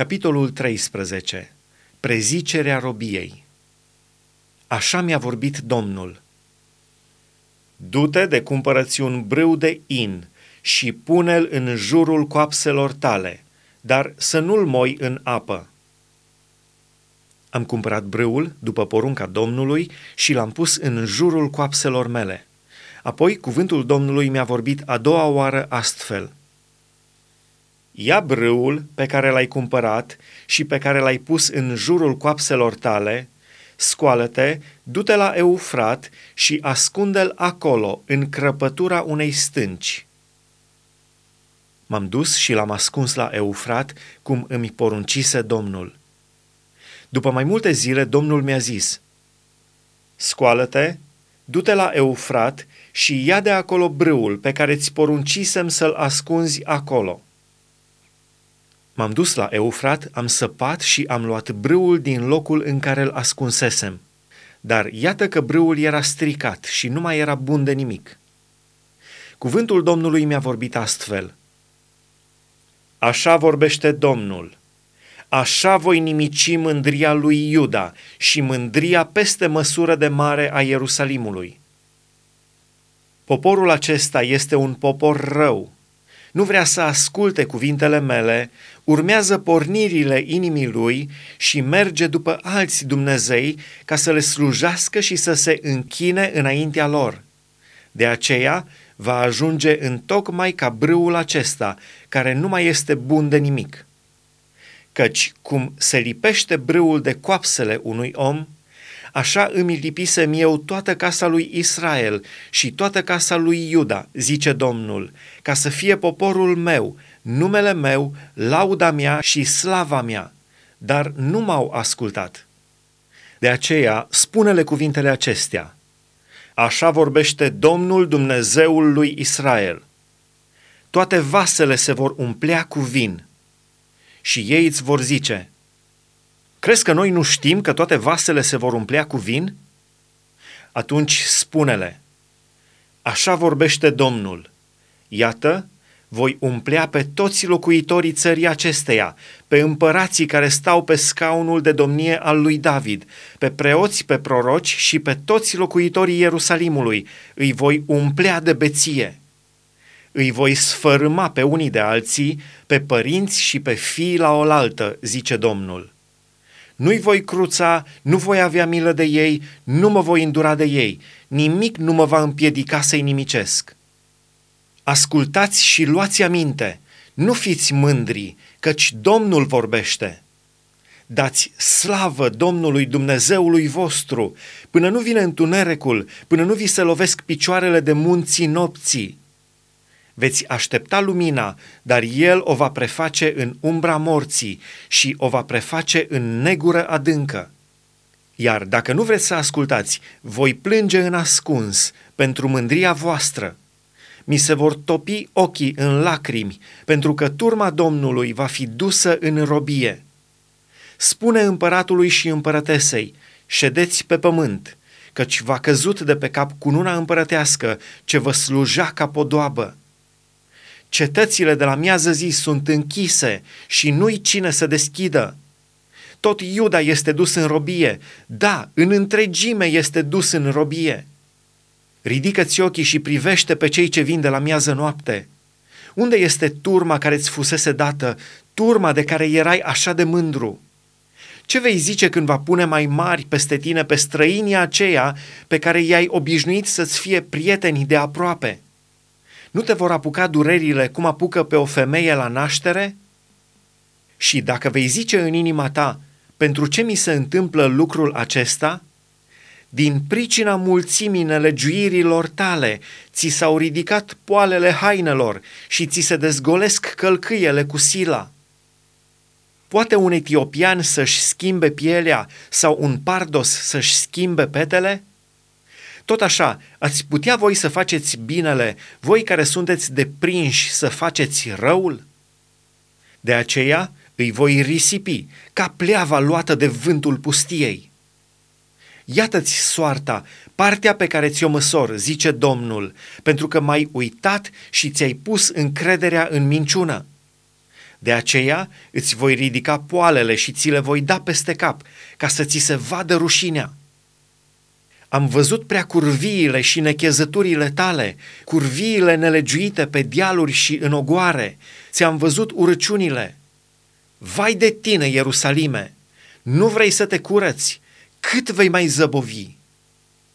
Capitolul 13. Prezicerea robiei. Așa mi-a vorbit Domnul. Du-te de cumpărăți un brâu de in și pune-l în jurul coapselor tale, dar să nu-l moi în apă. Am cumpărat brâul după porunca Domnului și l-am pus în jurul coapselor mele. Apoi cuvântul Domnului mi-a vorbit a doua oară astfel – Ia brâul pe care l-ai cumpărat și pe care l-ai pus în jurul coapselor tale, scoală-te, du-te la Eufrat și ascunde-l acolo, în crăpătura unei stânci. M-am dus și l-am ascuns la Eufrat, cum îmi poruncise Domnul. După mai multe zile, Domnul mi-a zis, Scoală-te, du-te la Eufrat și ia de acolo brâul pe care ți poruncisem să-l ascunzi acolo.” M-am dus la Eufrat, am săpat și am luat brâul din locul în care îl ascunsesem. Dar iată că brâul era stricat și nu mai era bun de nimic. Cuvântul Domnului mi-a vorbit astfel. Așa vorbește Domnul. Așa voi nimici mândria lui Iuda și mândria peste măsură de mare a Ierusalimului. Poporul acesta este un popor rău, nu vrea să asculte cuvintele mele, urmează pornirile inimii lui și merge după alți Dumnezei ca să le slujească și să se închine înaintea lor. De aceea va ajunge în tocmai ca brâul acesta, care nu mai este bun de nimic. Căci cum se lipește brâul de coapsele unui om, Așa îmi lipisem eu toată casa lui Israel și toată casa lui Iuda, zice Domnul, ca să fie poporul meu, numele meu, lauda mea și slava mea, dar nu m-au ascultat. De aceea, spune-le cuvintele acestea. Așa vorbește Domnul Dumnezeul lui Israel. Toate vasele se vor umplea cu vin și ei îți vor zice – Crezi că noi nu știm că toate vasele se vor umplea cu vin? Atunci spune-le, așa vorbește Domnul, iată, voi umplea pe toți locuitorii țării acesteia, pe împărații care stau pe scaunul de domnie al lui David, pe preoți, pe proroci și pe toți locuitorii Ierusalimului, îi voi umplea de beție. Îi voi sfărâma pe unii de alții, pe părinți și pe fii la oaltă, zice Domnul nu-i voi cruța, nu voi avea milă de ei, nu mă voi îndura de ei, nimic nu mă va împiedica să-i nimicesc. Ascultați și luați aminte, nu fiți mândri, căci Domnul vorbește. Dați slavă Domnului Dumnezeului vostru, până nu vine întunericul, până nu vi se lovesc picioarele de munții nopții. Veți aștepta lumina, dar el o va preface în umbra morții și o va preface în negură adâncă. Iar dacă nu vreți să ascultați, voi plânge în ascuns pentru mândria voastră. Mi se vor topi ochii în lacrimi, pentru că turma Domnului va fi dusă în robie. Spune împăratului și împărătesei, ședeți pe pământ, căci va căzut de pe cap cununa împărătească ce vă sluja ca podoabă Cetățile de la miază zi sunt închise și nu-i cine să deschidă. Tot Iuda este dus în robie, da, în întregime este dus în robie. Ridică-ți ochii și privește pe cei ce vin de la miază noapte. Unde este turma care îți fusese dată, turma de care erai așa de mândru? Ce vei zice când va pune mai mari peste tine pe străinii aceia pe care i-ai obișnuit să-ți fie prieteni de aproape?' Nu te vor apuca durerile cum apucă pe o femeie la naștere? Și dacă vei zice în inima ta, pentru ce mi se întâmplă lucrul acesta? Din pricina mulțimii nelegiuirilor tale, ți s-au ridicat poalele hainelor și ți se dezgolesc călcâiele cu sila. Poate un etiopian să-și schimbe pielea sau un pardos să-și schimbe petele? Tot așa, ați putea voi să faceți binele, voi care sunteți deprinși să faceți răul? De aceea îi voi risipi ca pleava luată de vântul pustiei. Iată-ți soarta, partea pe care ți-o măsor, zice Domnul, pentru că m-ai uitat și ți-ai pus încrederea în minciună. De aceea îți voi ridica poalele și ți le voi da peste cap, ca să ți se vadă rușinea. Am văzut prea curviile și nechezăturile tale, curviile nelegiuite pe dealuri și în ogoare. Ți-am văzut urăciunile. Vai de tine, Ierusalime! Nu vrei să te curăți? Cât vei mai zăbovi?